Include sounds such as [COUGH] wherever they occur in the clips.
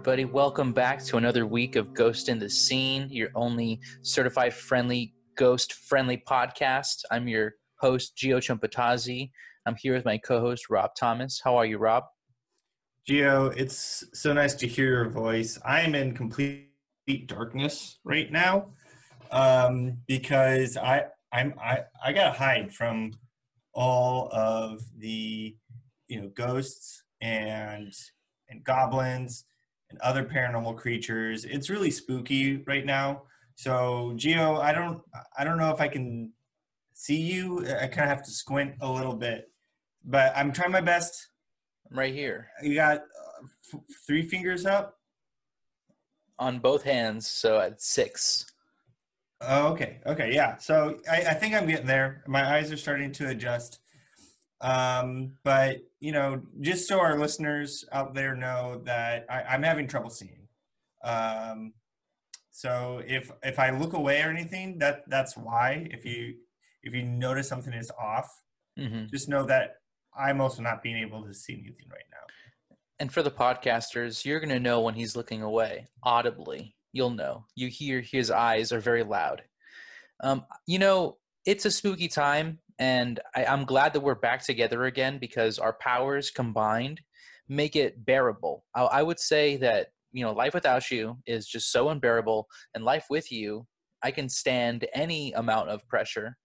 Everybody, welcome back to another week of Ghost in the Scene, your only certified friendly, ghost friendly podcast. I'm your host, Gio Chumpatazzi. I'm here with my co host, Rob Thomas. How are you, Rob? Gio, it's so nice to hear your voice. I am in complete darkness right now um, because I I'm I, I gotta hide from all of the you know ghosts and and goblins and other paranormal creatures. It's really spooky right now. So Gio, I don't I don't know if I can see you. I kind of have to squint a little bit, but I'm trying my best. I'm right here. You got uh, f- three fingers up on both hands, so at six. Oh, okay. Okay. Yeah. So I, I think I'm getting there. My eyes are starting to adjust. Um, but you know, just so our listeners out there know that I, am having trouble seeing. Um, so if if I look away or anything, that that's why. If you if you notice something is off, mm-hmm. just know that I'm also not being able to see anything right now. And for the podcasters, you're going to know when he's looking away audibly. You'll know. You hear his eyes are very loud. Um, you know, it's a spooky time and I, I'm glad that we're back together again because our powers combined make it bearable. I, I would say that you know life without you is just so unbearable, and life with you, I can stand any amount of pressure,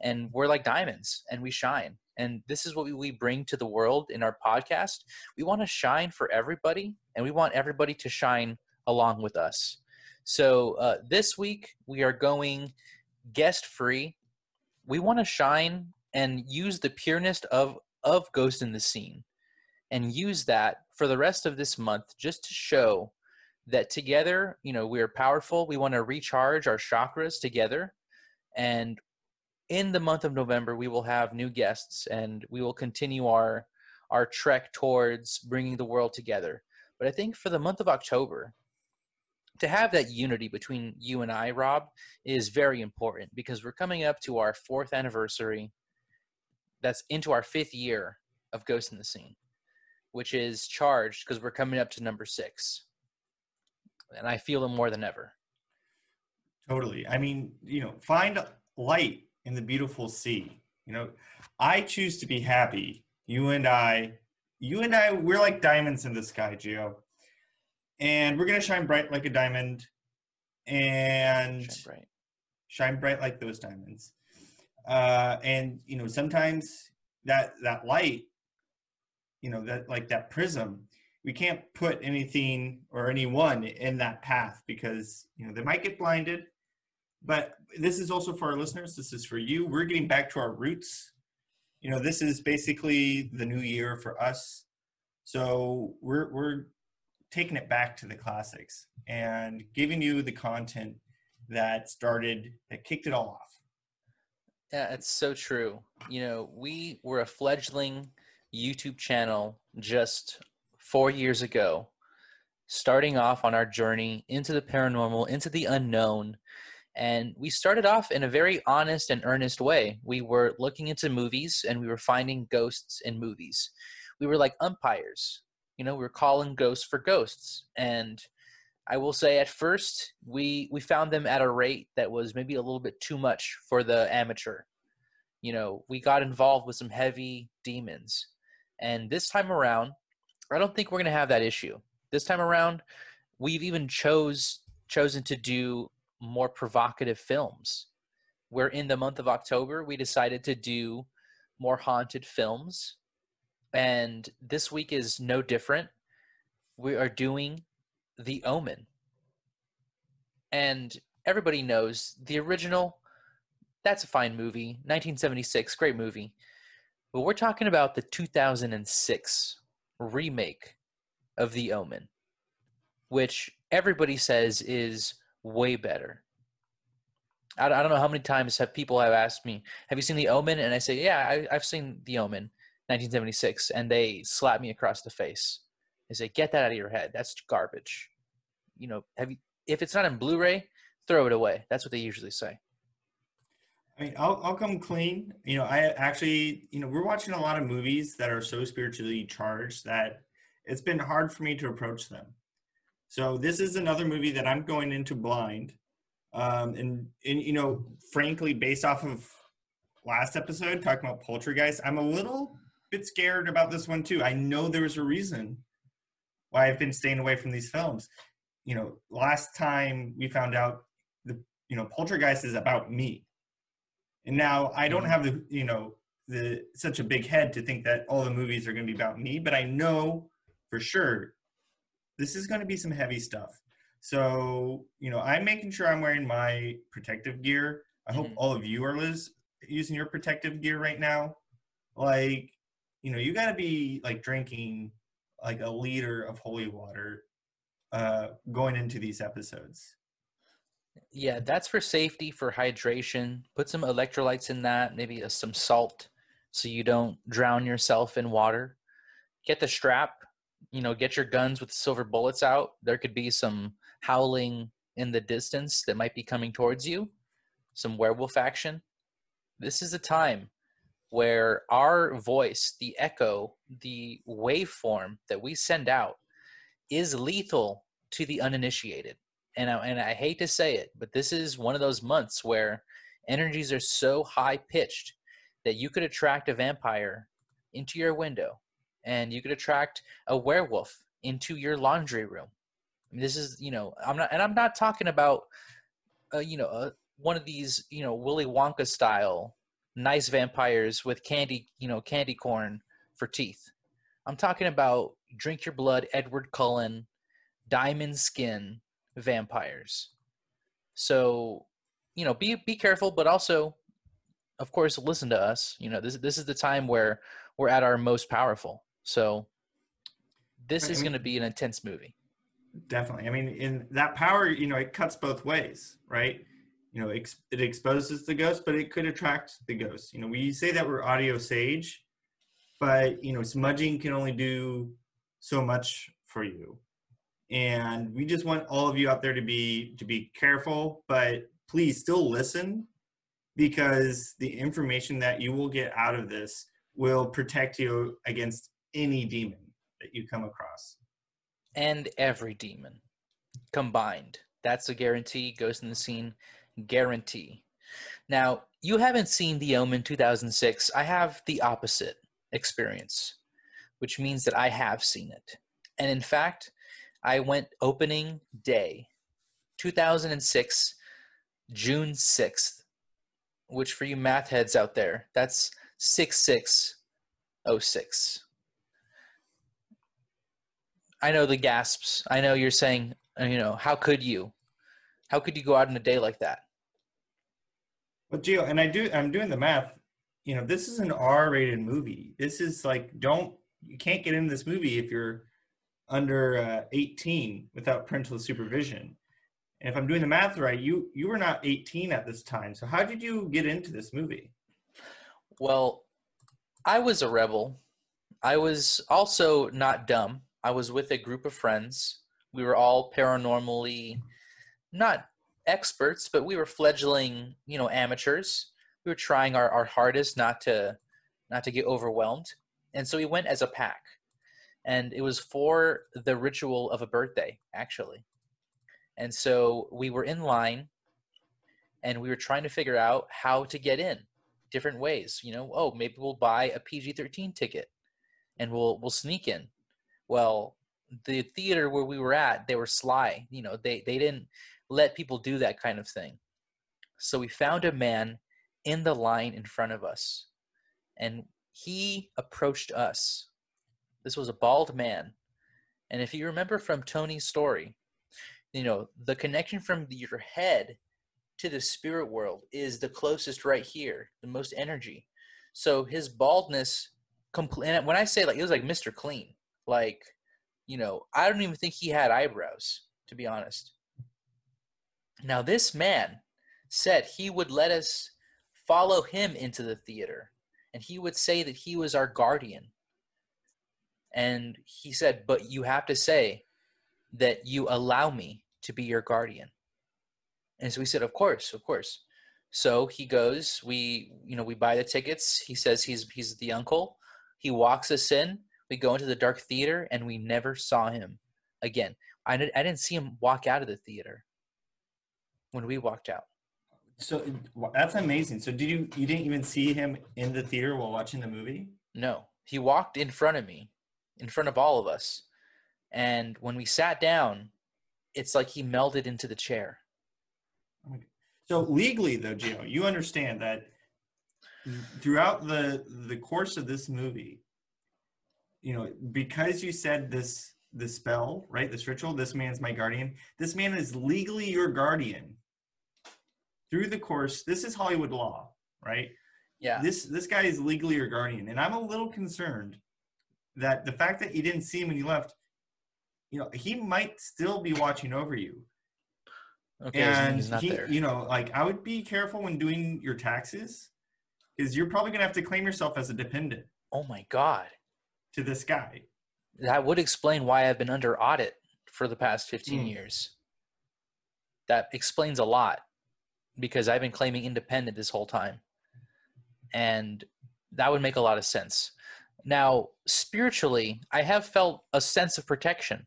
and we're like diamonds, and we shine. And this is what we, we bring to the world in our podcast. We want to shine for everybody, and we want everybody to shine along with us. So uh, this week we are going guest free we want to shine and use the pureness of of Ghost in the Scene and use that for the rest of this month just to show that together, you know, we're powerful. We want to recharge our chakras together. And in the month of November, we will have new guests and we will continue our our trek towards bringing the world together. But I think for the month of October, to have that unity between you and I, Rob, is very important because we're coming up to our fourth anniversary. That's into our fifth year of Ghost in the Scene, which is charged because we're coming up to number six. And I feel it more than ever. Totally. I mean, you know, find light in the beautiful sea. You know, I choose to be happy. You and I, you and I, we're like diamonds in the sky, Gio and we're gonna shine bright like a diamond, and shine bright, shine bright like those diamonds. Uh, and you know, sometimes that that light, you know, that like that prism, we can't put anything or anyone in that path because you know they might get blinded. But this is also for our listeners. This is for you. We're getting back to our roots. You know, this is basically the new year for us. So we're we're taking it back to the classics and giving you the content that started that kicked it all off. Yeah it's so true. You know we were a fledgling youtube channel just four years ago starting off on our journey into the paranormal into the unknown and we started off in a very honest and earnest way. We were looking into movies and we were finding ghosts in movies. We were like umpires you know, we are calling ghosts for ghosts. And I will say at first we we found them at a rate that was maybe a little bit too much for the amateur. You know, we got involved with some heavy demons. And this time around, I don't think we're going to have that issue. This time around, we've even chose chosen to do more provocative films. Where in the month of October, we decided to do more haunted films and this week is no different. We are doing The Omen. And everybody knows the original, that's a fine movie. 1976, great movie. But we're talking about the 2006 remake of The Omen, which everybody says is way better. I, don't know how many times have people have asked me, "Have you seen The Omen?" And I say, "Yeah, I, have seen The Omen." 1976 and they slap me across the face. They say, "Get that out of your head. That's garbage." You know, have you? If it's not in Blu-ray, throw it away. That's what they usually say. I mean, I'll I'll come clean. You know, I actually, you know, we're watching a lot of movies that are so spiritually charged that it's been hard for me to approach them. So this is another movie that I'm going into blind. Um, and, and, you know, frankly, based off of last episode talking about Poltergeist, I'm a little bit scared about this one too. I know there's a reason why I've been staying away from these films. You know, last time we found out the, you know, Poltergeist is about me. And now I don't mm-hmm. have the, you know, the such a big head to think that all the movies are going to be about me, but I know for sure this is going to be some heavy stuff. So, you know, I'm making sure I'm wearing my protective gear. I hope mm-hmm. all of you are Liz using your protective gear right now. Like, you know, you got to be like drinking like a liter of holy water uh going into these episodes. Yeah, that's for safety, for hydration. Put some electrolytes in that, maybe uh, some salt so you don't drown yourself in water. Get the strap, you know, get your guns with silver bullets out. There could be some howling in the distance that might be coming towards you, some werewolf action. This is a time where our voice, the echo, the waveform that we send out is lethal to the uninitiated. And I, and I hate to say it, but this is one of those months where energies are so high pitched that you could attract a vampire into your window and you could attract a werewolf into your laundry room. This is, you know, I'm not, and I'm not talking about, uh, you know, uh, one of these, you know, Willy Wonka style nice vampires with candy, you know, candy corn for teeth. I'm talking about drink your blood, Edward Cullen, diamond skin vampires. So, you know, be be careful, but also of course, listen to us. You know, this this is the time where we're at our most powerful. So this is going to be an intense movie. Definitely. I mean, in that power, you know, it cuts both ways, right? You know, it exposes the ghost, but it could attract the ghost. You know, we say that we're audio sage, but you know, smudging can only do so much for you. And we just want all of you out there to be to be careful, but please still listen because the information that you will get out of this will protect you against any demon that you come across. And every demon combined. That's a guarantee. Ghost in the Scene guarantee. Now, you haven't seen The Omen 2006. I have the opposite experience, which means that I have seen it. And in fact, I went opening day 2006, June 6th which for you math heads out there, that's 6606. I know the gasps. I know you're saying, you know, how could you? How could you go out in a day like that? Well, Gio, and I do, I'm doing the math. You know, this is an R-rated movie. This is like, don't, you can't get into this movie if you're under uh, 18 without parental supervision. And if I'm doing the math right, you you were not 18 at this time. So how did you get into this movie? Well, I was a rebel. I was also not dumb. I was with a group of friends. We were all paranormally not experts, but we were fledgling, you know, amateurs. We were trying our, our hardest not to not to get overwhelmed. And so we went as a pack. And it was for the ritual of a birthday, actually. And so we were in line and we were trying to figure out how to get in different ways. You know, oh, maybe we'll buy a PG 13 ticket and we'll we'll sneak in. Well, the theater where we were at, they were sly. You know, they, they didn't let people do that kind of thing. So we found a man in the line in front of us and he approached us. This was a bald man. And if you remember from Tony's story, you know the connection from your head to the spirit world is the closest right here the most energy so his baldness and when i say like it was like mr clean like you know i don't even think he had eyebrows to be honest now this man said he would let us follow him into the theater and he would say that he was our guardian and he said but you have to say that you allow me to be your guardian. And so we said, of course, of course. So he goes, we, you know, we buy the tickets. He says he's, he's the uncle. He walks us in. We go into the dark theater and we never saw him again. I, I didn't see him walk out of the theater when we walked out. So that's amazing. So did you you didn't even see him in the theater while watching the movie? No, he walked in front of me, in front of all of us. And when we sat down, it's like he melded into the chair. Oh so legally, though, Gio, you understand that throughout the the course of this movie, you know, because you said this the spell, right? This ritual, this man's my guardian. This man is legally your guardian. Through the course, this is Hollywood law, right? Yeah. This this guy is legally your guardian, and I'm a little concerned that the fact that you didn't see him when you left, you know, he might still be watching over you Okay, and he's not he, there. you know, like I would be careful when doing your taxes, because you're probably gonna have to claim yourself as a dependent oh my God. to this guy. That would explain why I've been under audit for the past 15 Mm. years. That explains a lot because I've been claiming independent this whole time. And that would make a lot of sense. Now, spiritually, I have felt a sense of protection.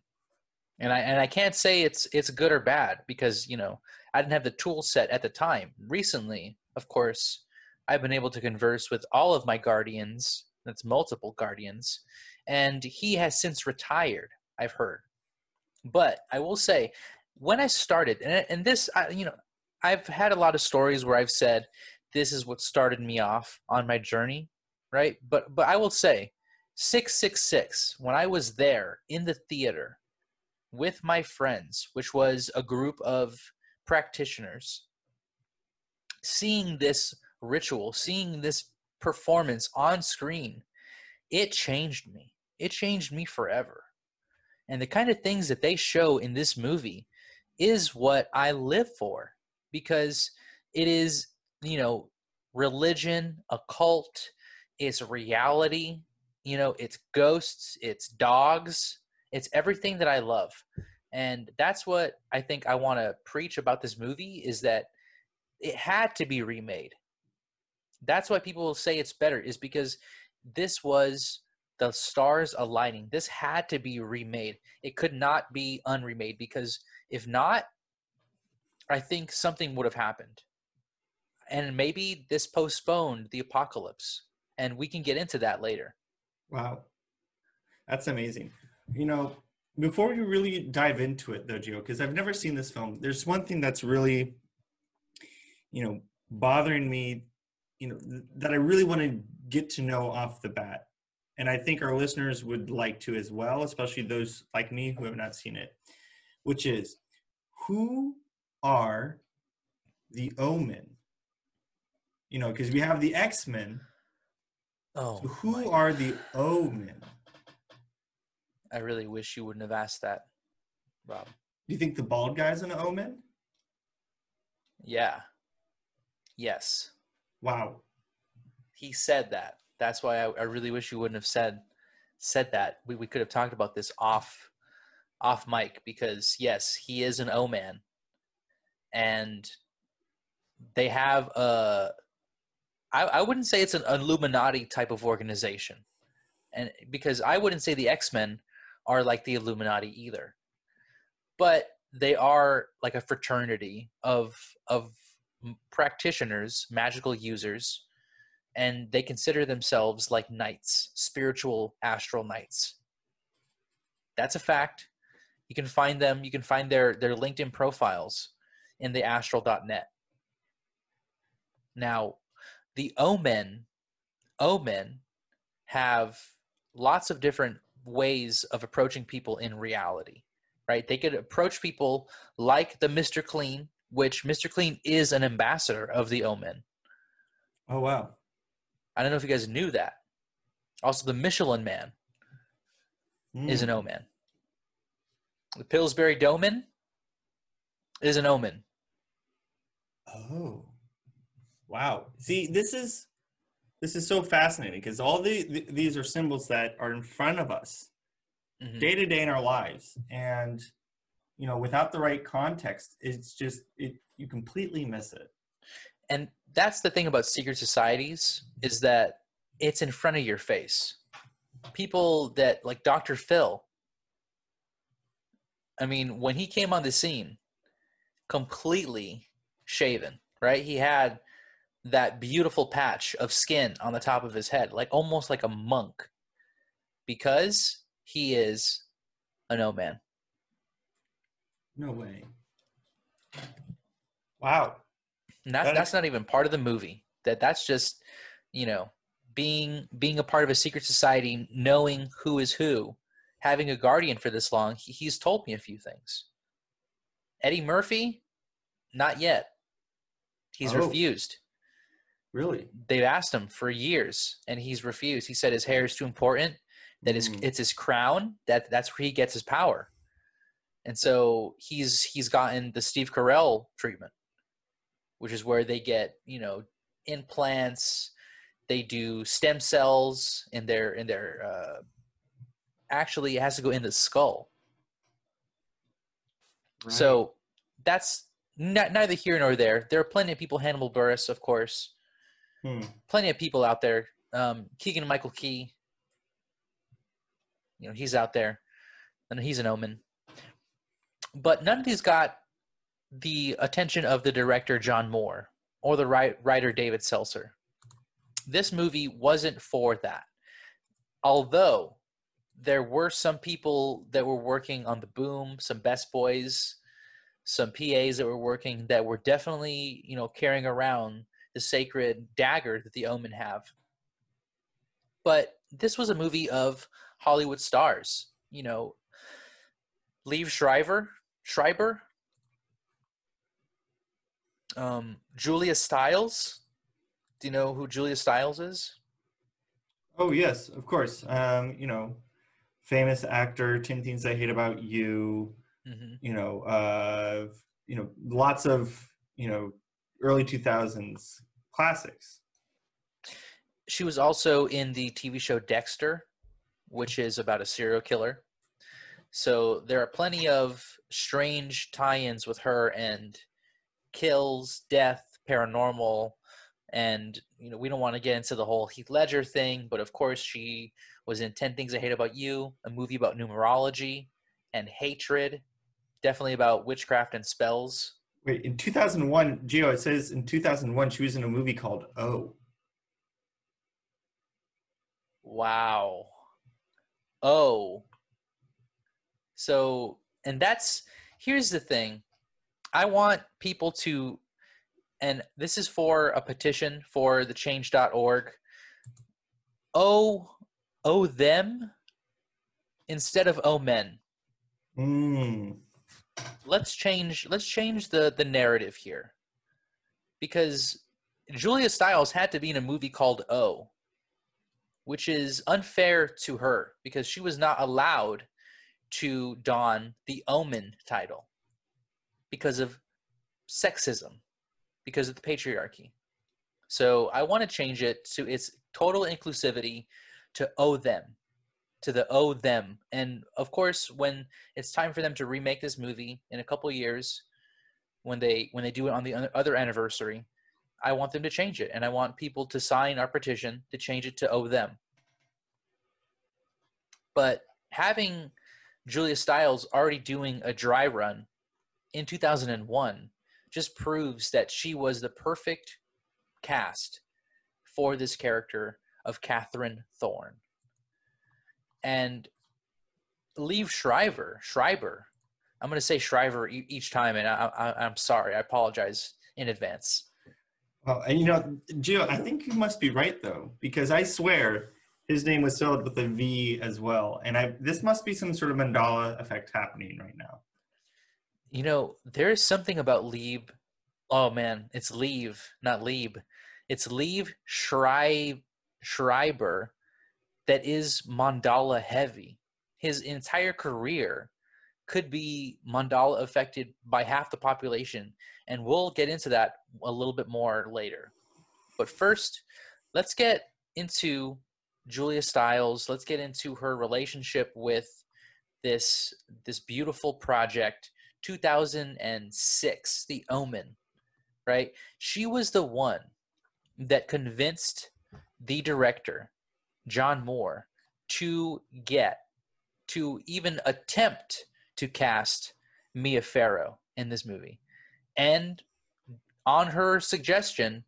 And I and I can't say it's it's good or bad because, you know, I didn't have the tool set at the time. Recently, of course, I've been able to converse with all of my guardians, that's multiple guardians, and he has since retired i've heard but i will say when i started and, and this I, you know i've had a lot of stories where i've said this is what started me off on my journey right? But but i will say 666 when i was there in the theater with my friends which was a group of practitioners seeing this ritual seeing this performance on screen it changed me. It changed me forever. And the kind of things that they show in this movie is what I live for because it is, you know, religion, occult, it's reality, you know, it's ghosts, it's dogs, it's everything that I love. And that's what I think I want to preach about this movie is that it had to be remade. That's why people say it's better is because this was the stars aligning. This had to be remade. It could not be unremade because if not, I think something would have happened. And maybe this postponed the apocalypse. And we can get into that later. Wow, that's amazing. You know, before we really dive into it, though, Gio, because I've never seen this film. There's one thing that's really, you know, bothering me. You know, th- that I really want to get to know off the bat and I think our listeners would like to as well, especially those like me who have not seen it, which is who are the Omen? You know, because we have the X Men. Oh, So who are the Omen? I really wish you wouldn't have asked that, Rob. Do you think the bald guy's an Omen? Yeah. Yes. Wow. He said that. That's why I, I really wish you wouldn't have said said that. We we could have talked about this off off mic because yes, he is an O-man. And they have a I, I wouldn't say it's an Illuminati type of organization. And because I wouldn't say the X-Men are like the Illuminati either. But they are like a fraternity of of practitioners, magical users, and they consider themselves like knights, spiritual astral knights. That's a fact. You can find them, you can find their their LinkedIn profiles in the astral.net. Now, the omen omen have lots of different ways of approaching people in reality right they could approach people like the mr clean which mr clean is an ambassador of the omen Oh wow. i don't know if you guys knew that also the michelin man is Mm. an omen the pillsbury doman is an omen Oh, wow. See, this is this is so fascinating because all the, th these are symbols that are in front of us day to day in our lives, and you know, without the right context, it's just it you completely miss it. and that's the thing about secret societies is that it's in front of your face people that like Dr. Phil. I mean, when he came on the scene, completely shaven, right? He had that beautiful patch of skin on the top of his head, like almost like a monk, because he is a no man. No way. Wow. And that's That that's not even part of the movie. That that's just, you know, being being a part of a secret society, knowing who is who, having a guardian for this long. He, he's told me a few things. Eddie Murphy, not yet. He's Oh. refused. Really? They've asked him for years, and he's refused. He said his hair is too important. That is, Mm. it's his crown. That that's where he gets his power. And so he's he's gotten the Steve Carell treatment, which is where they get you know implants. They do stem cells in their in their. Uh, actually, it has to go in the skull. Right. So that's neither here nor there. There are plenty of people. Hannibal Buress, of course. Hmm. Plenty of people out there. Um, Keegan Michael Key. You know he's out there, and he's an omen. But none of these got the attention of the director John Moore or the writer David Seltzer. This movie wasn't for that. Although there were some people that were working on the boom, some best boys, some PAs that were working that were definitely, you know, carrying around the sacred dagger that the Omen have. But this was a movie of Hollywood stars, you know, Liev Schreiber, Schreiber, um, Julia Stiles. Do you know who Julia Stiles is? Oh yes, of course. Um, you know, famous actor, Ten Things I Hate About You. Hmm You know, uh, you know, lots of you know early two thousands classics. She was also in the TV show Dexter, which is about a serial killer. So there are plenty of strange tie-ins with her and kills, death, paranormal, and you know we don't want to get into the whole Heath Ledger thing, but of course she was in Ten Things I Hate About You, a movie about numerology and hatred, definitely about witchcraft and spells. Wait, in two thousand one, Gio, it says in two thousand one she was in a movie called Oh. Wow. Oh. So, and that's here's the thing. I want people to and this is for a petition for the change.org. Oh, oh them instead of oh men. Mm. Let's change let's change the the narrative here. Because Julia Stiles had to be in a movie called Oh, which is unfair to her because she was not allowed to don the Omen title because of sexism, because of the patriarchy. So I want to change it to its total inclusivity to owe them, to the owe them. And of course, when it's time for them to remake this movie in a couple years, when they when they do it on the other anniversary, I want them to change it, and I want people to sign our petition to change it to owe them. But having Julia Stiles already doing a dry run in 2001 just proves that she was the perfect cast for this character of Catherine Thorne. And Leave Shriver, Schreiber, I'm going to say Shriver e- each time, and I, I, I'm sorry, I apologize in advance. Well, and you know, Gio, I think you must be right though, because I swear his name was spelled with a V as well, and I this must be some sort of Mandela effect happening right now. You know, there is something about Lieb. Oh man, it's Leave, not Lieb. It's Leave Schrei, Schreiber that is Mandela heavy. His entire career could be Mandela affected by half the population, and we'll get into that a little bit more later. But first, let's get into Julia Stiles. Let's get into her relationship with this this beautiful project 2006 the omen right she was the one that convinced the director john moore to get to even attempt to cast Mia Farrow in this movie. And on her suggestion,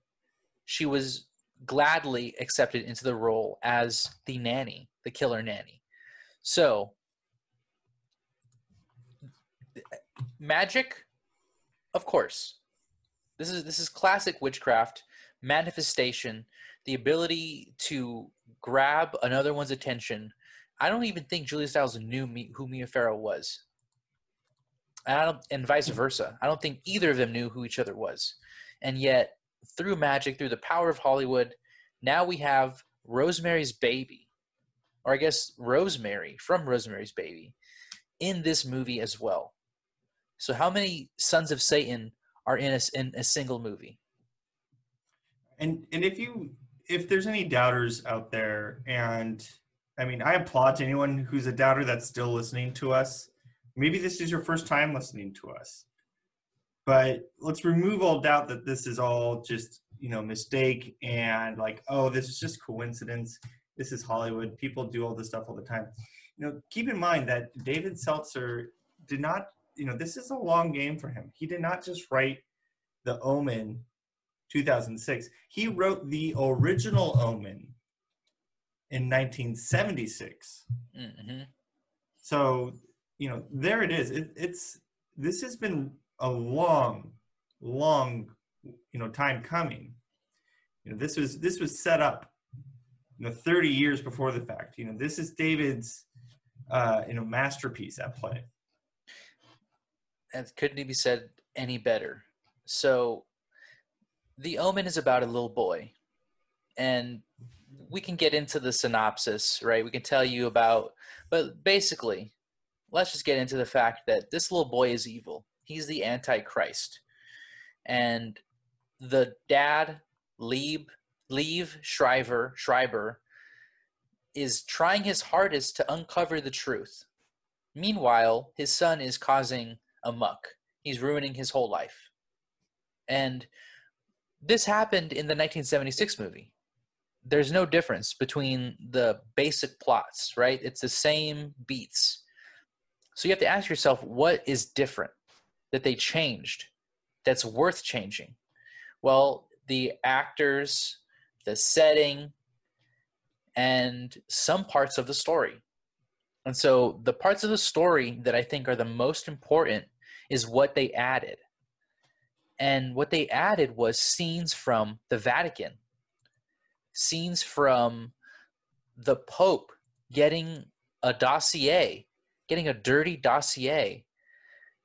she was gladly accepted into the role as the nanny, the killer nanny. So, magic, of course. This is this is classic witchcraft manifestation, the ability to grab another one's attention. I don't even think Julia Stiles knew me, who Mia Farrow was, and I don't, and vice hmm. versa. I don't think either of them knew who each other was, and yet through magic, through the power of Hollywood, now we have Rosemary's Baby, or I guess Rosemary from Rosemary's Baby, in this movie as well. So, how many sons of Satan are in a, in a single movie? And and if you if there's any doubters out there, and I mean, I applaud to anyone who's a doubter that's still listening to us. Maybe this is your first time listening to us, but let's remove all doubt that this is all just you know mistake and like oh this is just coincidence. This is Hollywood. People do all this stuff all the time. You know, keep in mind that David Seltzer did not. You know, this is a long game for him. He did not just write The Omen 2006. He wrote the original Omen in 1976. Mm-hmm. So, you know, there it is. It, it's this has been a long, long, you know, time coming. You know, this was this was set up, you know, 30 years before the fact. You know, this is David's, uh, you know, masterpiece at play. And couldn't be said any better. So the Omen is about a little boy, and we can get into the synopsis, right? We can tell you about, but basically, let's just get into the fact that this little boy is evil. He's the Antichrist, and the dad, Lieb, Liev Schreiber, Schreiber, is trying his hardest to uncover the truth. Meanwhile, his son is causing a muck. He's ruining his whole life. And this happened in the 1976 movie. There's no difference between the basic plots, right? It's the same beats. So you have to ask yourself what is different that they changed that's worth changing? Well, the actors, the setting, and some parts of the story. And so the parts of the story that I think are the most important is what they added. And what they added was scenes from the Vatican, scenes from the Pope getting a dossier, getting a dirty dossier.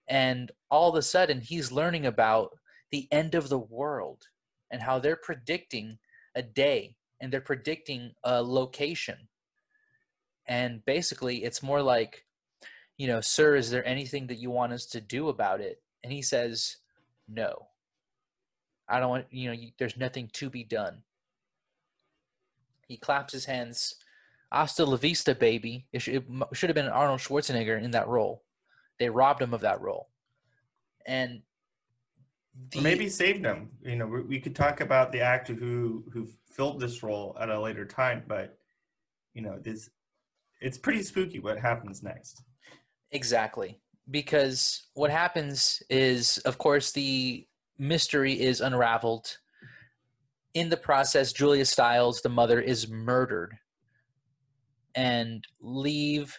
And all of a sudden, he's learning about the end of the world and how they're predicting a day and they're predicting a location. And basically, it's more like, you know, sir, is there anything that you want us to do about it? And he says, no. I don't want, you know, you, there's nothing to be done. He claps his hands. Hasta la vista, baby. It, sh- it should have been Arnold Schwarzenegger in that role. They robbed him of that role. And the, maybe saved him. You know, we, we could talk about the actor who who filled this role at a later time, but you know, this it's pretty spooky what happens next. Exactly because what happens is, of course, the mystery is unraveled. In the process, Julia Stiles, the mother, is murdered. And Liev,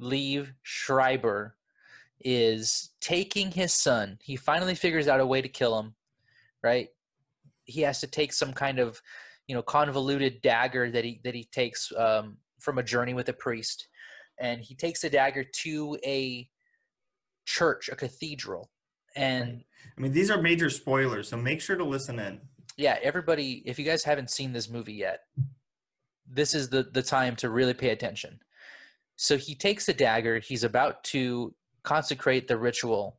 Liev Schreiber is taking his son. He finally figures out a way to kill him, right? He has to take some kind of, you know, convoluted dagger that he that he takes um, from a journey with a priest, and he takes the dagger to a church, a cathedral. And I mean, these are major spoilers, so make sure to listen in. Yeah, everybody, if you guys haven't seen this movie yet, this is the, the time to really pay attention. So he takes a dagger, he's about to consecrate the ritual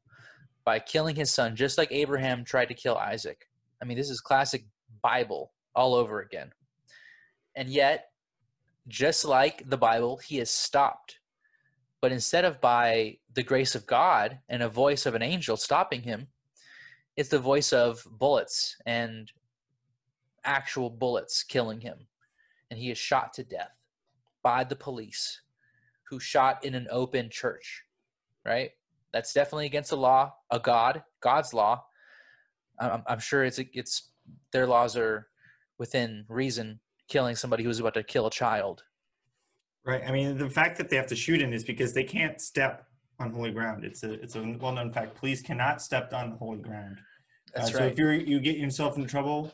by killing his son, just like Abraham tried to kill Isaac. I mean, this is classic Bible all over again. And yet, just like the Bible, he is stopped but instead of by the grace of God and a voice of an angel stopping him, it's the voice of bullets and actual bullets killing him. And he is shot to death. by the police who shot in an open church, right? That's definitely against the law, a God, God's law. I'm, I'm sure it's it's their laws are within reason. Killing somebody who's about to kill a child, Right. I mean, the fact that they have to shoot in is because they can't step on holy ground. It's a it's a well known fact. Police cannot step on holy ground. That's Uh, So right. if you're you get yourself in trouble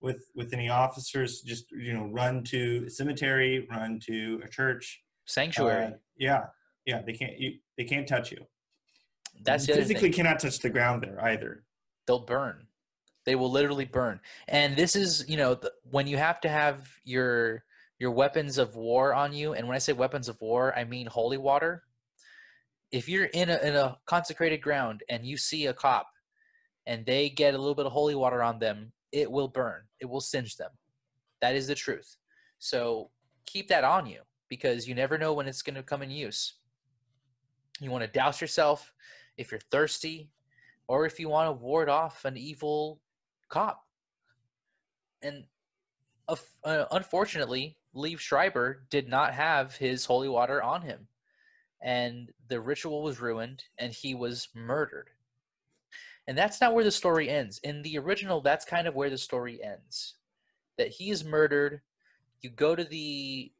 with with any officers, just you know run to a cemetery, run to a church. Sanctuary. Uh, yeah, yeah. They can't you, they can't touch you. That's you the physically cannot touch the ground there either. They'll burn. They will literally burn. And this is, you know, the, when you have to have your your weapons of war on you, and when I say weapons of war, I mean holy water. If you're in a in a consecrated ground and you see a cop and they get a little bit of holy water on them, it will burn. It will singe them. That is the truth. So keep that on you because you never know when it's going to come in use. You want to douse yourself if you're thirsty or if you want to ward off an evil cop. And uh, unfortunately, Liev Schreiber did not have his holy water on him. And the ritual was ruined and he was murdered. And that's not where the story ends. In the original, that's kind of where the story ends. That he is murdered. You go to the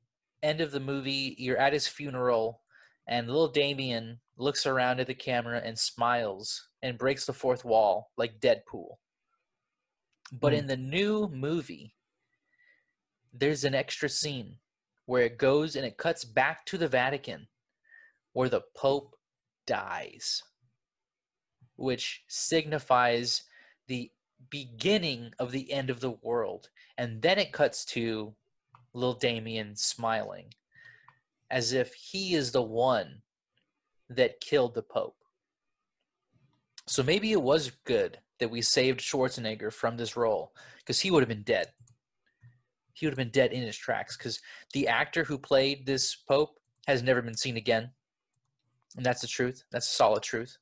end of the movie, you're at his funeral, and little Damien looks around at the camera and smiles and breaks the fourth wall like Deadpool. But Hmm. in the new movie, there's an extra scene where it goes and it cuts back to the Vatican where the Pope dies, which signifies the beginning of the end of the world. And then it cuts to little Damien smiling as if he is the one that killed the Pope. So maybe it was good that we saved Schwarzenegger from this role because he would have been dead. He would have been dead in his tracks because the actor who played this Pope has never been seen again. And that's the truth. That's solid truth.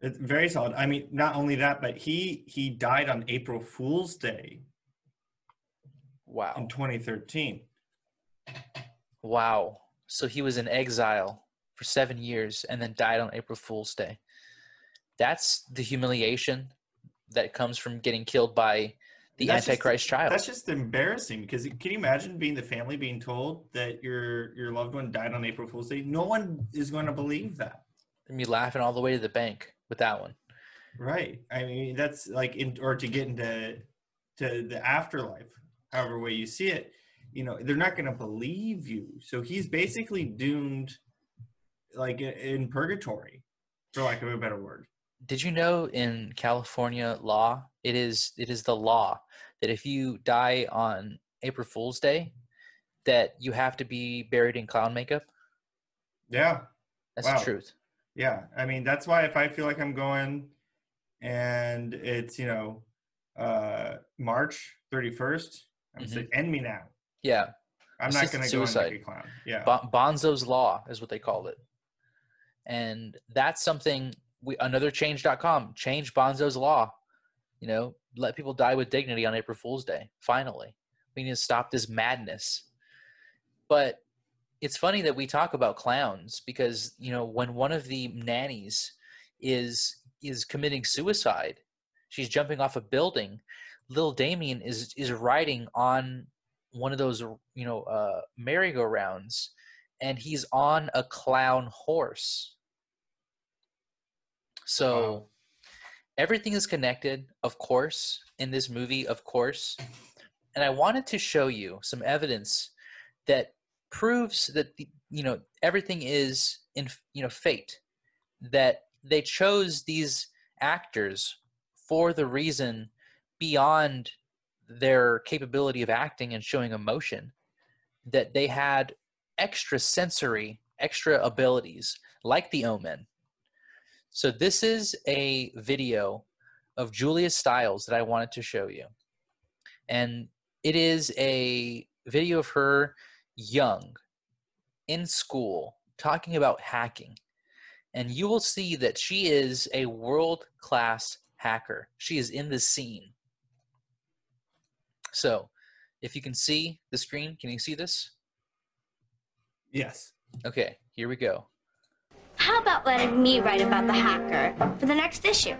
It's very solid. I mean, not only that, but he he died on April Fool's Day Wow. in 2013. Wow. So he was in exile for seven years and then died on April Fool's Day. That's the humiliation that comes from getting killed by the That's just- Antichrist child. That's just embarrassing because can you imagine being the family being told that your your loved one died on April Fool's Day? No one is going to believe that. And me laughing all the way to the bank with that one. Right. I mean, that's like in or to get into to the afterlife, however way you see it, you know, they're not going to believe you. So he's basically doomed like in purgatory, for lack of a better word. Did you know in California law, it is it is the law that if you die on April Fool's Day, that you have to be buried in clown makeup? Yeah. That's Wow. the truth. Yeah. I mean, that's why if I feel like I'm going and it's, you know, uh March 31st, I'm Mhm. saying, end me now. Yeah. I'm not going to go suicide. clown. Yeah. Bon- Bonzo's law is what they called it. And that's something we another change.com change Bonzo's law. You know, let people die with dignity on April Fool's Day. Finally. We need to stop this madness. But it's funny that we talk about clowns because, you know, when one of the nannies is is committing suicide, she's jumping off a building, little Damien is is riding on one of those you know uh merry-go-rounds and he's on a clown horse so Wow. Everything is connected of course in this movie of course. And i wanted to show you some evidence that proves that the, you know everything is in you know fate that they chose these actors for the reason beyond their capability of acting and showing emotion that they had extra sensory extra abilities like the omen so this is a video of julia stiles that i wanted to show you and it is a video of her young in school talking about hacking and you will see that she is a world class hacker she is in the scene so, if you can see the screen, can you see this? Yes. Okay, here we go. How about letting me write about the hacker for the next issue?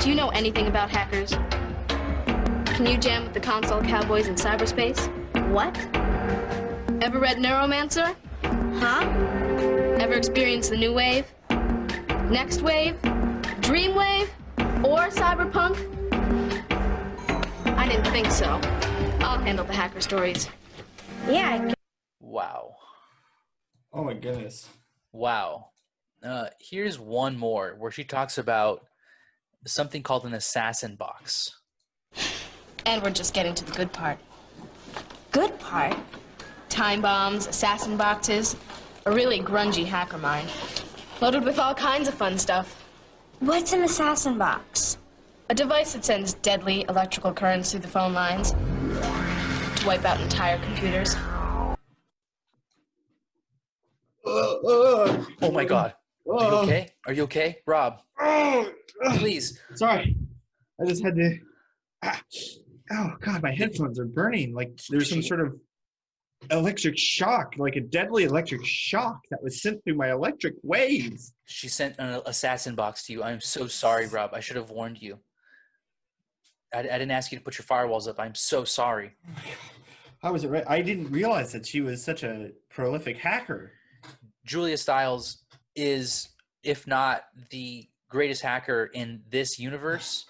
Do you know anything about hackers? Can you jam with the console cowboys in cyberspace? What? Ever read Neuromancer? Huh? Ever experienced the new wave? Next wave? Dream wave? Or cyberpunk? I didn't think so. I'll handle the hacker stories. Yeah, I Wow. Oh my goodness. Wow. Uh, here's one more where she talks about something called an assassin box. And we're just getting to the good part. good part. Time bombs, assassin boxes, a really grungy hacker mind. Loaded with all kinds of fun stuff. What's an assassin box? A device that sends deadly electrical currents through the phone lines to wipe out entire computers. Oh, my God. Are you okay? Are you okay? Rob, please. Sorry. I just had to. Ah. Oh God, my headphones are burning. Like there's some sort of electric shock, like a deadly electric shock that was sent through my electric waves. She sent an assassin box to you. I'm so sorry, Rob. I should have warned you. I, I didn't ask you to put your firewalls up. I'm so sorry. How was it right? I didn't realize that she was such a prolific hacker. Julia Stiles is, if not the greatest hacker in this universe,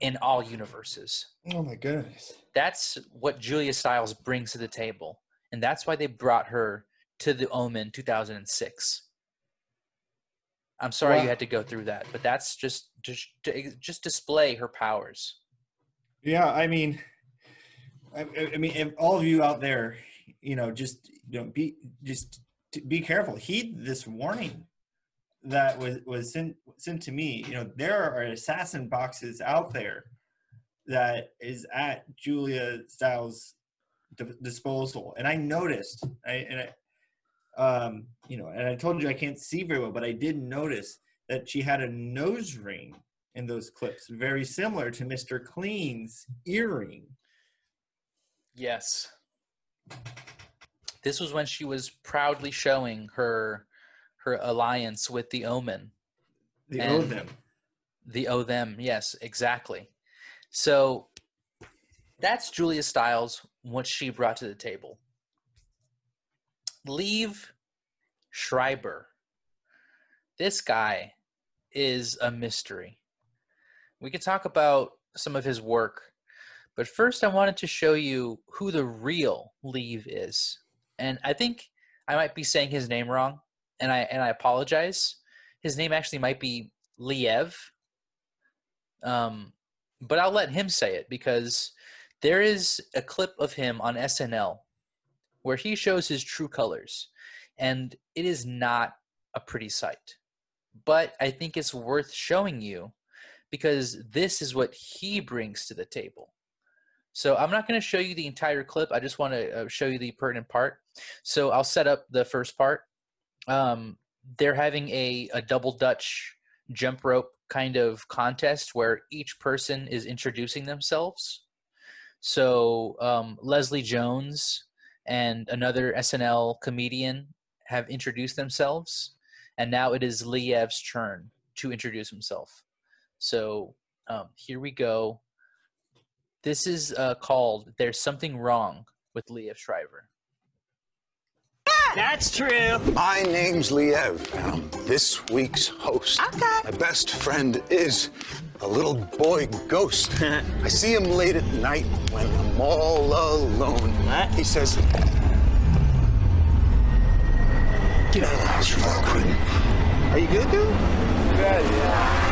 in all universes. Oh my goodness. That's what Julia Stiles brings to the table. And that's why they brought her to the Omen 2006. I'm sorry Wow. you had to go through that, but that's just just just display her powers. Yeah, I mean, I, I- mean, if all of you out there, you know, just you know, be just be careful. Heed this warning that was was sent sent to me. You know, there are assassin boxes out there that is at Julia Stiles' d- disposal, and I noticed. I and I, um, you know, and I told you I can't see very well, but I did notice that she had a nose ring in those clips, very similar to Mr. Clean's earring. Yes. This was when she was proudly showing her her alliance with the Omen. The And- owe them. The O them, yes, exactly. So that's Julia Stiles, what she brought to the table. Leave Schreiber. This guy is a mystery. We could talk about some of his work, but first I wanted to show you who the real Leave is. And I think I might be saying his name wrong, and I and I apologize. His name actually might be Liev. Um, but I'll let him say it because there is a clip of him on SNL where he shows his true colors, and it is not a pretty sight. But I think it's worth showing you because this is what he brings to the table. So I'm not going to show you the entire clip. I just want to uh, show you the pertinent part. So I'll set up the first part. Um, they're having a, a double Dutch jump rope kind of contest where each person is introducing themselves. So um, Leslie Jones and another SNL comedian have introduced themselves, and now it is Liev's turn to introduce himself. So um, here we go. This is uh, called "There's Something Wrong with Liev Shriver." That's true. My name's Liev, and I'm um, this week's host. Okay. My best friend is a little boy ghost. [LAUGHS] I see him late at night when I'm all alone. What? He says, Get out of the house, you little cretin. Are you good, dude? Good, yeah.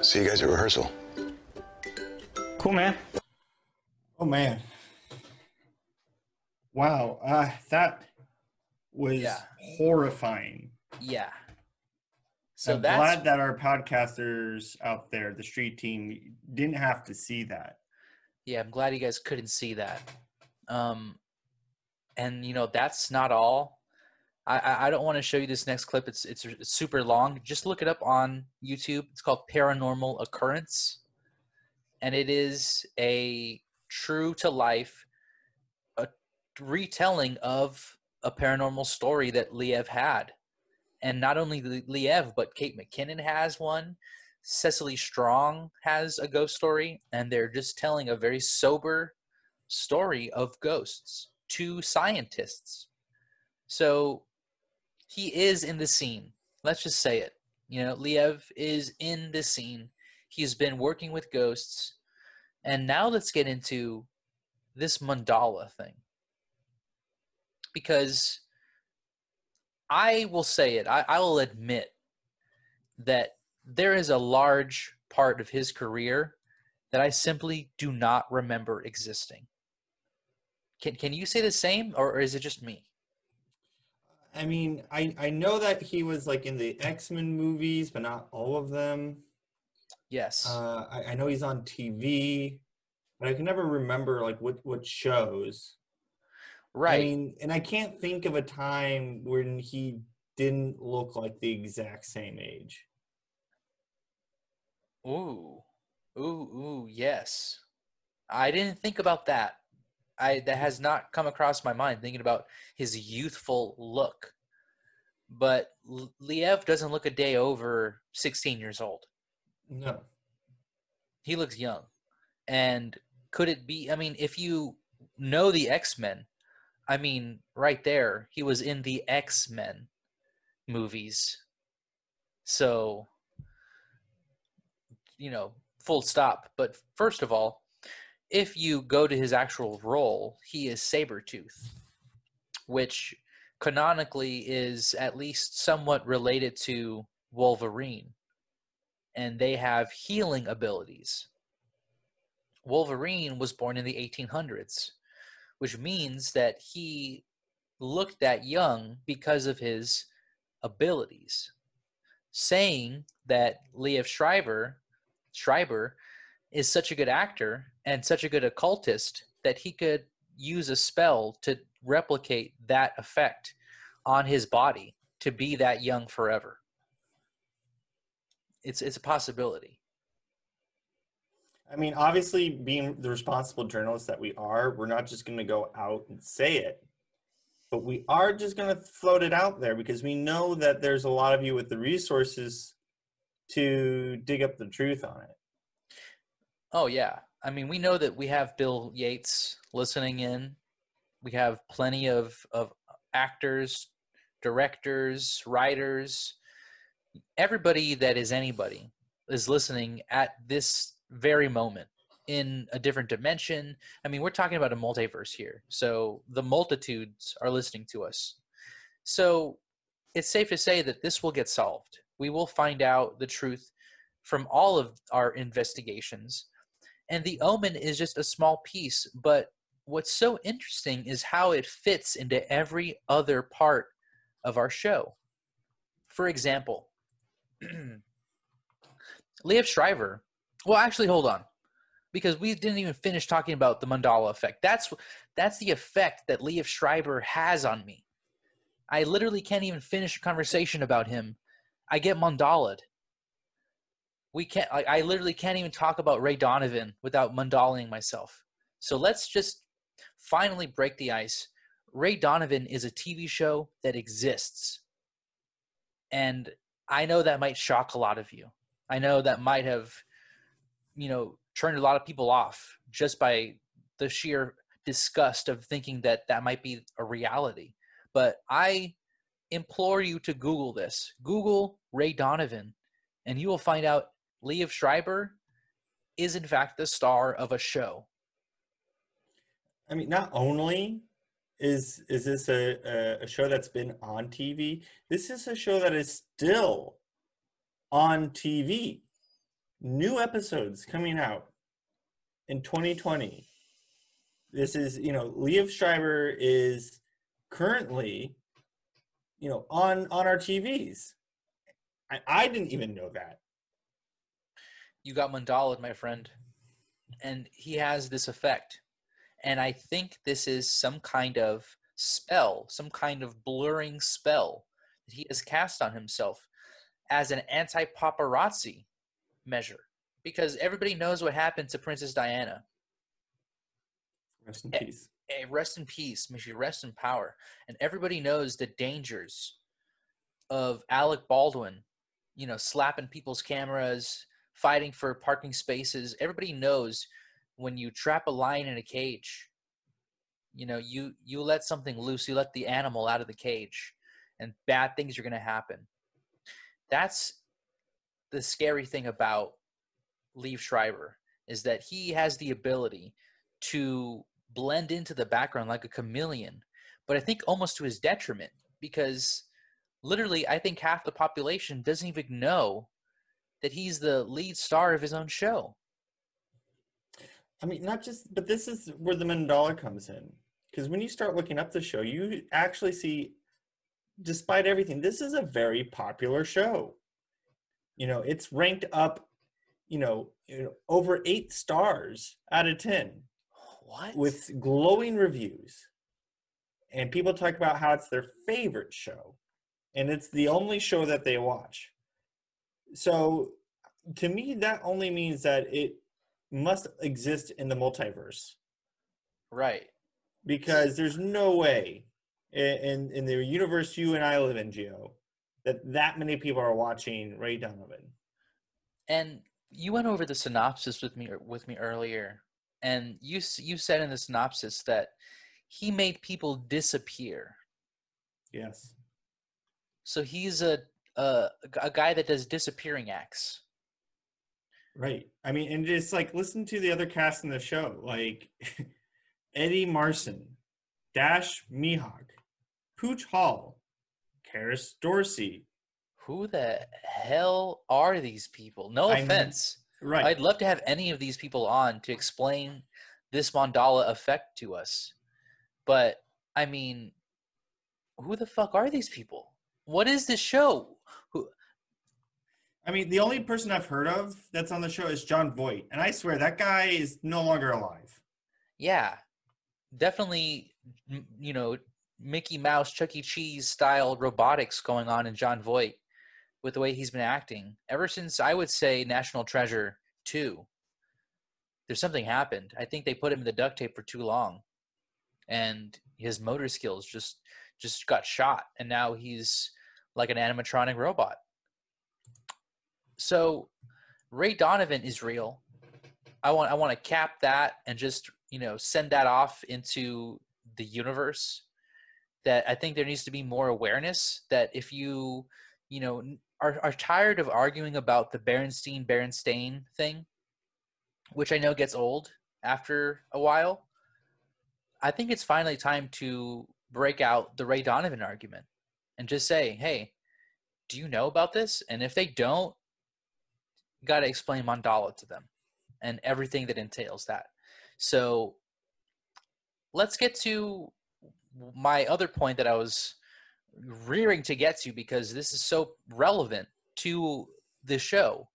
See you guys at rehearsal. Cool, man. Oh man. Wow, uh, that was Yeah. horrifying. Yeah. So I'm that's glad that our podcasters out there, the street team, didn't have to see that. Yeah, I'm glad you guys couldn't see that. Um, and you know that's not all. I I, I don't want to show you this next clip. It's, it's it's super long. Just look it up on YouTube. It's called Paranormal Occurrence, and it is a true to life retelling of a paranormal story that Liev had. And not only Li- Liev, but Kate McKinnon has one. Cecily Strong has a ghost story, and they're just telling a very sober story of ghosts to scientists. So he is in the scene. Let's just say it. You know, Liev is in the scene. He's been working with ghosts. And now let's get into this Mandela thing. Because I will say it, I, I will admit that there is a large part of his career that I simply do not remember existing. Can can you say the same, or, or is it just me? I mean, I I know that he was like in the X Men movies, but not all of them. Yes. Uh, I, I know he's on TV, but I can never remember like what what shows. Right. I mean, and I can't think of a time when he didn't look like the exact same age. Ooh, ooh, ooh, yes. I didn't think about that. I that has not come across my mind thinking about his youthful look. But Liev doesn't look a day over 16 years old. No. He looks young. And could it be I mean if you know the X-Men, I mean right there, he was in the X-Men movies. So you know, full stop. But first of all, if you go to his actual role, he is Sabretooth, which canonically is at least somewhat related to Wolverine. And they have healing abilities. Wolverine was born in the 1800s, which means that he looked that young because of his abilities. Saying that Liev Schreiber Schreiber is such a good actor and such a good occultist that he could use a spell to replicate that effect on his body to be that young forever. It's it's a possibility. I mean, obviously, being the responsible journalists that we are, we're not just going to go out and say it, but we are just going to float it out there because we know that there's a lot of you with the resources to dig up the truth on it. Oh yeah. I mean, we know that we have Bill Yates listening in. We have plenty of of actors, directors, writers, everybody that is anybody is listening at this very moment in a different dimension. I mean, we're talking about a multiverse here. So the multitudes are listening to us. So it's safe to say that this will get solved. We will find out the truth from all of our investigations. And the omen is just a small piece, but what's so interesting is how it fits into every other part of our show. For example, [CLEARS THROAT] Liev Shriver. Well, actually, hold on, because we didn't even finish talking about the Mandela effect. That's that's the effect that Liev Schreiber has on me. I literally can't even finish a conversation about him. I get Mandelaed. We can't. I, I literally can't even talk about Ray Donovan without Mandelaing myself. So let's just finally break the ice. Ray Donovan is a TV show that exists. And I know that might shock a lot of you. I know that might have, you know, turned a lot of people off just by the sheer disgust of thinking that that might be a reality. But I implore you to Google this. Google Ray Donovan, and you will find out Liev Schreiber is in fact the star of a show. I mean, not only is is this a, a show that's been on TV, this is a show that is still on TV. New episodes coming out in 2020. This is, you know, Liev Schreiber is currently, you know, on on our TVs. I, I didn't even know that. You got Mandelaed, my friend, and he has this effect. And I think this is some kind of spell, some kind of blurring spell that he has cast on himself as an anti paparazzi measure. Because everybody knows what happened to Princess Diana. Rest in Eh, peace. hey, rest in peace. May she rest in power. And everybody knows the dangers of Alec Baldwin, you know, slapping people's cameras, fighting for parking spaces. Everybody knows when you trap a lion in a cage, you know, you you let something loose, you let the animal out of the cage, and bad things are going to happen. That's the scary thing about Liev Schreiber is that he has the ability to blend into the background like a chameleon, but I think almost to his detriment because literally I think half the population doesn't even know that he's the lead star of his own show. I mean, not just, but this is where the Mandela comes in. Because when you start looking up the show, you actually see, despite everything, this is a very popular show. You know, it's ranked up, you know, over eight stars out of 10 What? with glowing reviews. And people talk about how it's their favorite show. And it's the only show that they watch. So to me, that only means that it must exist in the multiverse right. because there's no way in, in, in the universe you and I live in, Gio, that that many people are watching Ray Donovan. And you went over the synopsis with me with me earlier, and you you said in the synopsis that he made people disappear. Yes. So he's a a, a guy that does disappearing acts. Right. I mean, and it's like listen to the other cast in the show, like [LAUGHS] Eddie Marsan, Dash Mihok, Pooch Hall, Kerris Dorsey. Who the hell are these people? No I mean, offense. Right. I'd love to have any of these people on to explain this Mandela effect to us. But I mean, who the fuck are these people? What is this show? Who I mean, the only person I've heard of that's on the show is Jon Voight, and I swear that guy is no longer alive. yeah. Definitely you know, Mickey Mouse, Chuck E. Cheese style robotics going on in Jon Voight with the way he's been acting. Ever since I would say National Treasure 2. There's something happened. I think they put him in the duct tape for too long. And his motor skills just just got shot and now he's like an animatronic robot. So Ray Donovan is real. I want I want to cap that and just, you know, send that off into the universe that I think there needs to be more awareness that if you, you know, are, are tired of arguing about the Berenstein Berenstain thing, which I know gets old after a while, I think it's finally time to break out the Ray Donovan argument and just say, hey, do you know about this? And if they don't, got to explain Mandela to them and everything that entails that. So let's get to my other point that I was rearing to get to because this is so relevant to the show.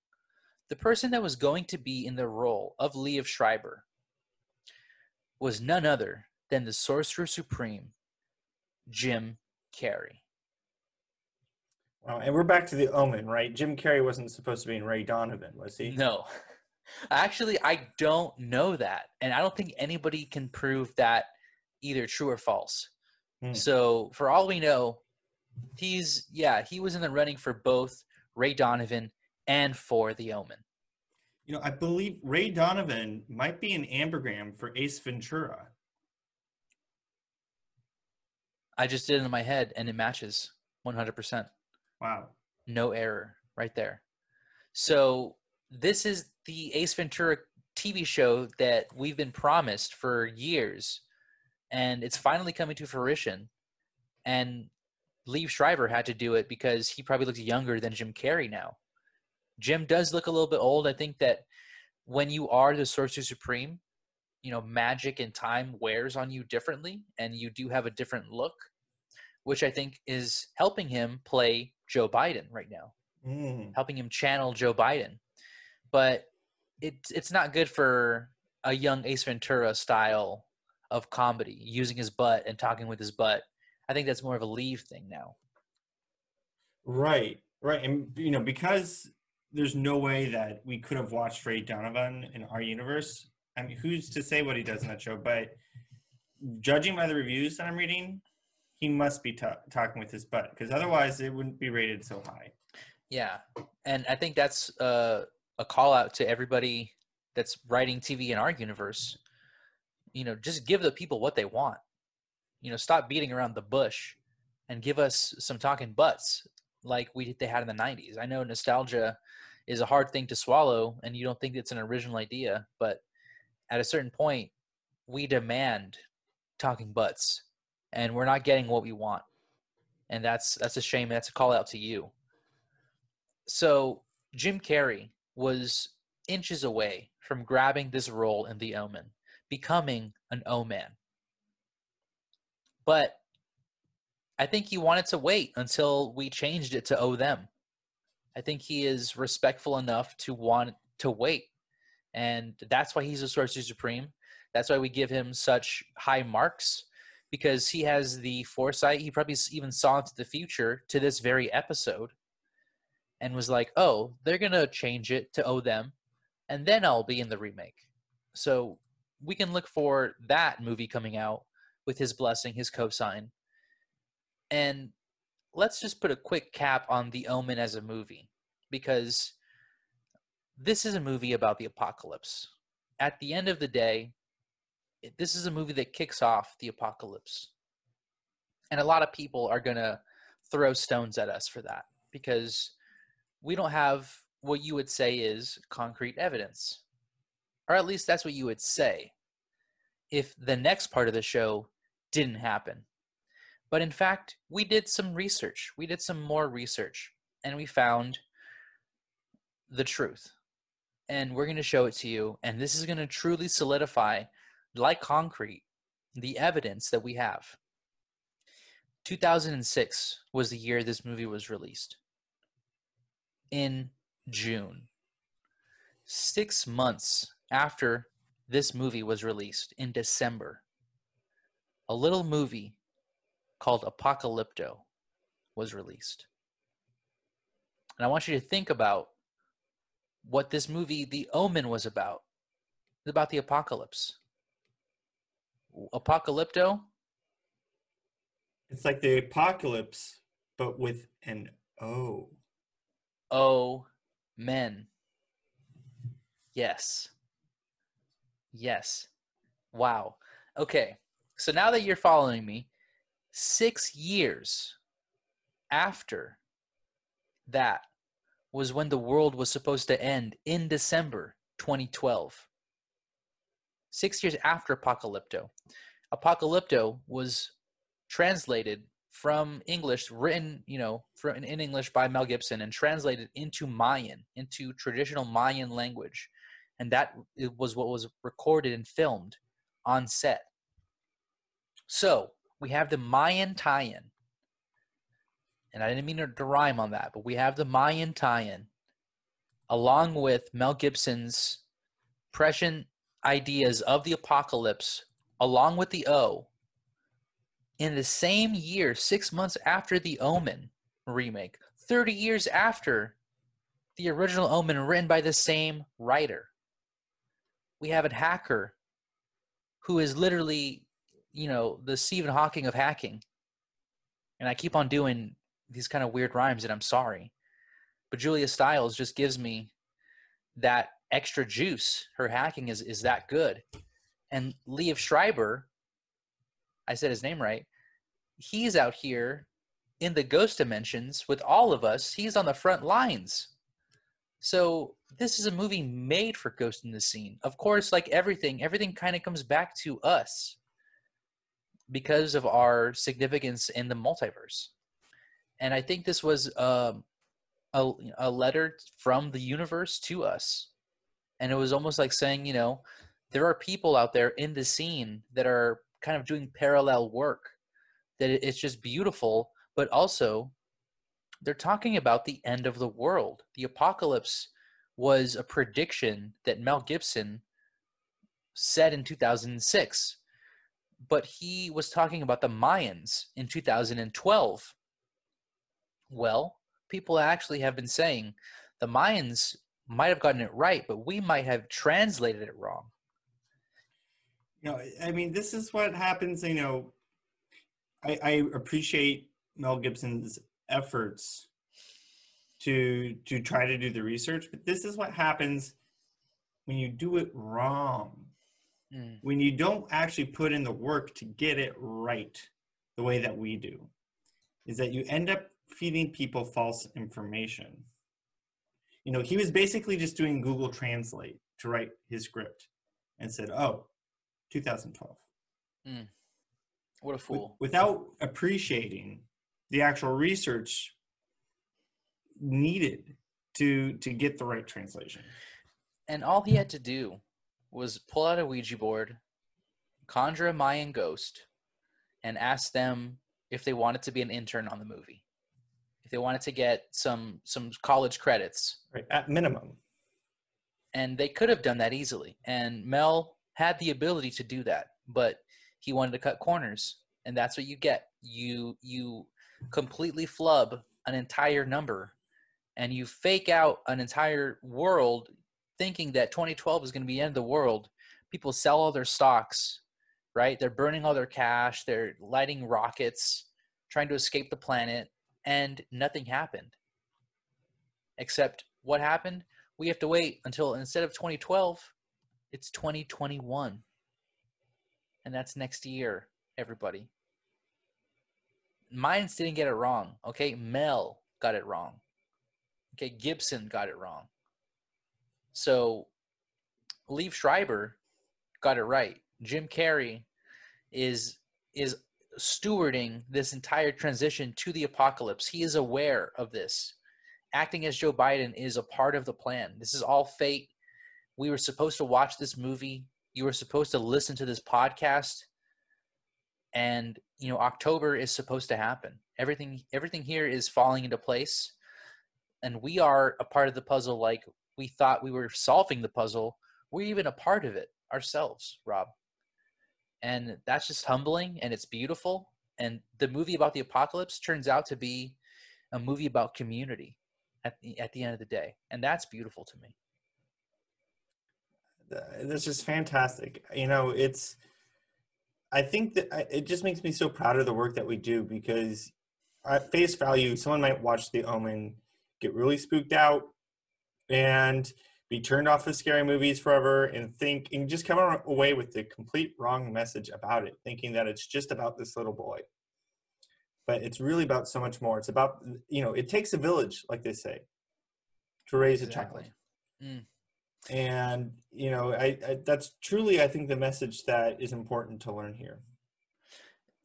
The person that was going to be in the role of Lee of Schreiber was none other than the Sorcerer Supreme, Jim Carrey. Wow, and we're back to the Omen, right? Jim Carrey wasn't supposed to be in Ray Donovan, was he? No. [LAUGHS] Actually, I don't know that. And I don't think anybody can prove that either true or false. Hmm. So, for all we know, he's, yeah, he was in the running for both Ray Donovan and for The Omen. You know, I believe Ray Donovan might be an ambergram for Ace Ventura. I just did it in my head and it matches 100%. Wow. No error right there. So, this is the Ace Ventura TV show that we've been promised for years, and it's finally coming to fruition. And Liev Shriver had to do it because he probably looks younger than Jim Carrey now. Jim does look a little bit old. I think that when you are the Sorcerer Supreme, you know, magic and time wears on you differently, and you do have a different look, which I think is helping him play Joe Biden right now Mm. helping him channel Joe Biden. But it's it's not good for a young Ace Ventura style of comedy, using his butt and talking with his butt. I think that's more of a leave thing now. Right, right. And, you know, because there's no way that we could have watched Ray Donovan in our universe. I mean, who's to say what he does in that show? But judging by the reviews that I'm reading, he must be ta- talking with his butt because otherwise it wouldn't be rated so high. Yeah, and I think that's uh, a call out to everybody that's writing TV in our universe. You know, just give the people what they want. You know, stop beating around the bush, and give us some talking butts like we they had in the '90s. I know nostalgia is a hard thing to swallow, and you don't think it's an original idea, but at a certain point, we demand talking butts, and we're not getting what we want, and that's that's a shame. That's a call out to you so Jim Carrey was inches away from grabbing this role in The Omen, becoming an O-Man. But I think he wanted to wait until we changed it to O them. I think he is respectful enough to want to wait. And that's why he's a Sorcerer Supreme. That's why we give him such high marks because he has the foresight. He probably even saw into the future to this very episode and was like, "Oh, they're gonna change it to "Oh them," and then I'll be in the remake." So we can look for that movie coming out with his blessing, his cosign, and let's just put a quick cap on The Omen as a movie because this is a movie about the apocalypse. At the end of the day, this is a movie that kicks off the apocalypse. And a lot of people are going to throw stones at us for that because we don't have what you would say is concrete evidence. Or at least that's what you would say if the next part of the show didn't happen. But in fact, we did some research. We did some more research and we found the truth. And we're going to show it to you. And this is going to truly solidify, like concrete, the evidence that we have. 2006 was the year this movie was released in June. Six months after this movie was released in December, a little movie called Apocalypto was released. And I want you to think about what this movie, The Omen, was about. It's about the apocalypse. Apocalypto? It's like the apocalypse, but with an O. Oh, men. Yes. Yes. Wow. Okay. So now that you're following me, six years after that was when the world was supposed to end in December 2012. Six years after Apocalypto. Apocalypto was translated from English, written, you know, in English by Mel Gibson and translated into Mayan, into traditional Mayan language. And that was what was recorded and filmed on set. So we have the Mayan tie in. And I didn't mean to rhyme on that, but we have the Mayan tie in along with Mel Gibson's prescient ideas of the apocalypse, along with the O, in the same year, six months after the Omen remake, 30 years after the original Omen written by the same writer. We have a hacker who is literally, you know, the Stephen Hawking of hacking. And I keep on doing these kind of weird rhymes, and I'm sorry. But Julia Stiles just gives me that extra juice. Her hacking is, is that good. And Liev Schreiber, I said his name right, he's out here in the ghost dimensions with all of us. He's on the front lines. So this is a movie made for Ghost in the Scene. Of course, like everything, everything kind of comes back to us because of our significance in the multiverse. And I think this was um, a, a letter from the universe to us. And it was almost like saying, you know, there are people out there in the scene that are kind of doing parallel work that it's just beautiful, but also they're talking about the end of the world. The apocalypse was a prediction that Mel Gibson said in 2006, but he was talking about the Mayans in 2012. Well, people actually have been saying the Mayans might have gotten it right, but we might have translated it wrong. you know i mean this is what happens you know i i appreciate mel gibson's efforts to to try to do the research but this is what happens when you do it wrong Mm. when you don't actually put in the work to get it right the way that we do is that you end up feeding people false information you know he was basically just doing google translate to write his script and said oh 2012 What a fool. without appreciating the actual research needed to to get the right translation And all he had to do was pull out a Ouija board, conjure a Mayan ghost, and ask them if they wanted to be an intern on the movie. If they wanted to get some some college credits. right at minimum And they could have done that easily. And Mel had the ability to do that, but he wanted to cut corners. And that's what you get. You you completely flub an entire number and you fake out an entire world thinking that 2012 is going to be the end of the world. People sell all their stocks, right? They're burning all their cash, they're lighting rockets, trying to escape the planet, and nothing happened. Except what happened? We have to wait until instead of 2012, it's 2021. And that's next year, everybody. Mayans didn't get it wrong, okay? Mel got it wrong. Okay, Gibson got it wrong. So Liev Schreiber got it right. Jim Carrey is is stewarding this entire transition to the apocalypse. He is aware of this. Acting as Joe Biden is a part of the plan. This is all fate. We were supposed to watch this movie. You were supposed to listen to this podcast. And you know, October is supposed to happen. Everything everything here is falling into place. And we are a part of the puzzle like we thought we were solving the puzzle. We're even a part of it ourselves, Rob. And that's just humbling and it's beautiful. And the movie about the apocalypse turns out to be a movie about community at the, at the end of the day. And that's beautiful to me. That's just fantastic you know it's i think that I, it just makes me so proud of the work that we do because at face value someone might watch the omen get really spooked out and be turned off of scary movies forever and think and just come away with the complete wrong message about it thinking that it's just about this little boy. But it's really about so much more. It's about you know it takes a village like they say to raise a child. Mm. and you know I, I that's truly i think the message that is important to learn here.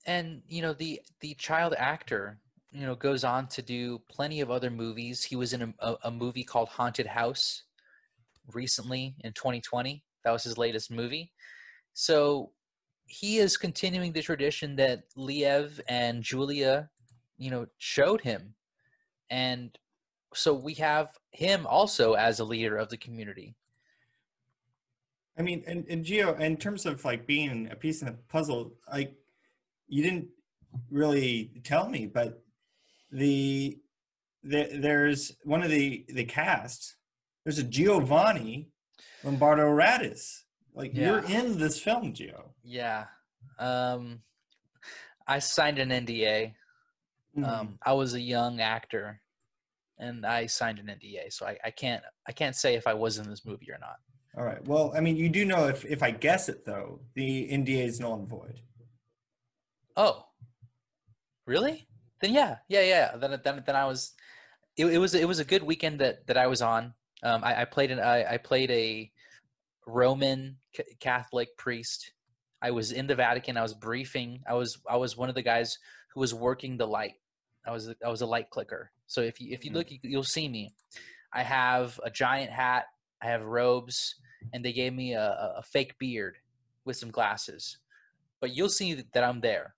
And you know the the child actor you know goes on to do plenty of other movies. He was in a, a, movie called haunted house recently in 2020 that was his latest movie. So he is continuing the tradition that liev and julia you know showed him. And so we have him also as a leader of the community. I mean and, and Gio in terms of like being a piece in the puzzle like you didn't really tell me but the, the there's one of the the cast there's a Giovanni Lombardo Radice like you're in this film Gio yeah. Um i signed an nda Mhm. um, I was a young actor, and I signed an NDA, so I, I can't I can't say if I was in this movie or not. all right. Well i mean you do know if if i guess it though the nda is null and void. Oh, really? Then yeah, yeah, yeah. Then then then I was. It, it was it was a good weekend that that I was on. Um, I, I played an I, I played a Roman C- Catholic priest. I was in the Vatican. I was briefing. I was I was one of the guys who was working the light. I was I was a light clicker. So if you if you Mhm. look, you, you'll see me. I have a giant hat. I have robes, and they gave me a a fake beard with some glasses. But you'll see that I'm there.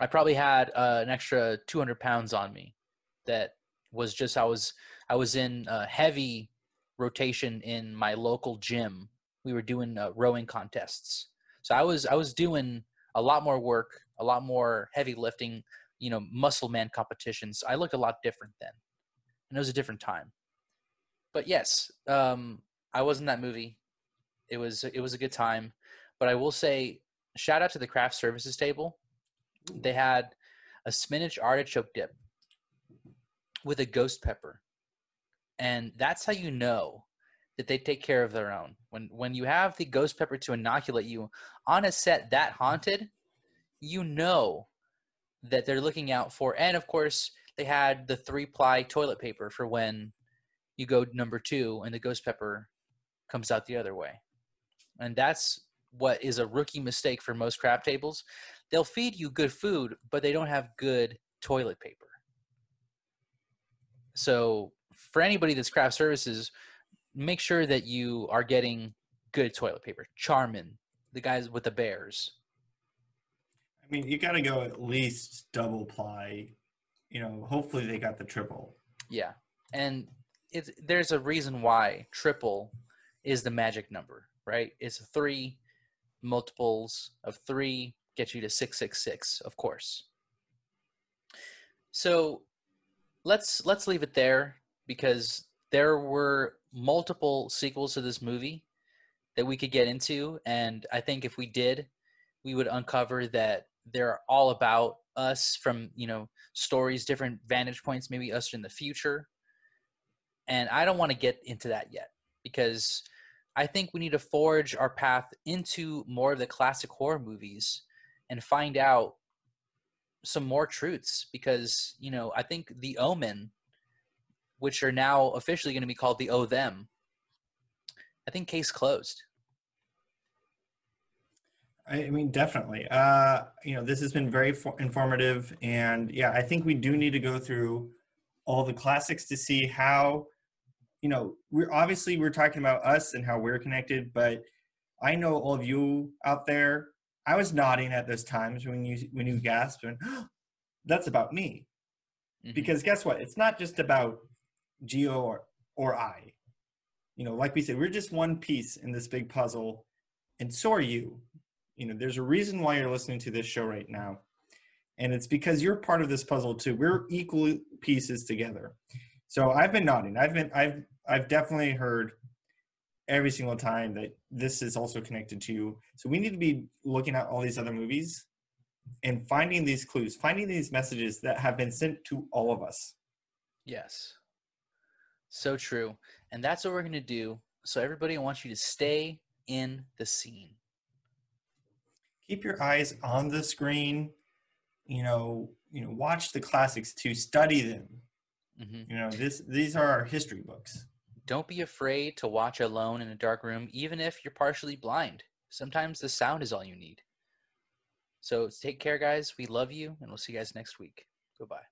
I probably had uh, an extra 200 pounds on me. That was just I was I was in uh, heavy rotation in my local gym. We were doing uh, rowing contests, so I was I was doing a lot more work, a lot more heavy lifting, you know, muscle man competitions. I looked a lot different then, and it was a different time. But yes, um, I was in that movie. It was it was a good time. But I will say, shout out to the craft services table. They had a spinach artichoke dip with a ghost pepper. And that's how you know that they take care of their own. When when you have the ghost pepper to inoculate you on a set that haunted, you know that they're looking out for and of course they had the three ply toilet paper for when you go number two and the ghost pepper comes out the other way. And that's what is a rookie mistake for most craft tables. They'll feed you good food, but they don't have good toilet paper. So for anybody that's craft services, make sure that you are getting good toilet paper. Charmin, the guys with the bears. I mean, you got to go at least double ply. You know, hopefully they got the triple. Yeah. And it's there's a reason why triple is the magic number, right? It's three multiples of three get you to 666, of course. So let's let's leave it there because there were multiple sequels to this movie that we could get into and I think if we did, we would uncover that they're all about us from, you know, stories, different vantage points, maybe us in the future. And I don't want to get into that yet because I think we need to forge our path into more of the classic horror movies and find out some more truths because you know i think the omen which are now officially going to be called the o them i think case closed I mean, definitely. Uh, you know, this has been very for- informative, and yeah, I think we do need to go through all the classics to see how, you know, we're obviously we're talking about us and how we're connected, but I know all of you out there I was nodding at those times when you when you gasped and oh, [GASPS] that's about me. Mm-hmm. Because guess what? It's not just about Gio or or I. You know, like we said, we're just one piece in this big puzzle, and so are you. You know, there's a reason why you're listening to this show right now, and it's because you're part of this puzzle too. We're equal pieces together. So I've been nodding. I've been I've I've definitely heard every single time that this is also connected to you. So we need to be looking at all these other movies and finding these clues, finding these messages that have been sent to all of us. Yes. So true. And that's what we're going to do. So everybody I want you to stay in the scene. Keep your eyes on the screen. You know, you know, watch the classics to study them. Mm-hmm. You know, this these are our history books. Don't be afraid to watch alone in a dark room, even if you're partially blind. Sometimes the sound is all you need. So take care, guys. We love you, and we'll see you guys next week. Goodbye.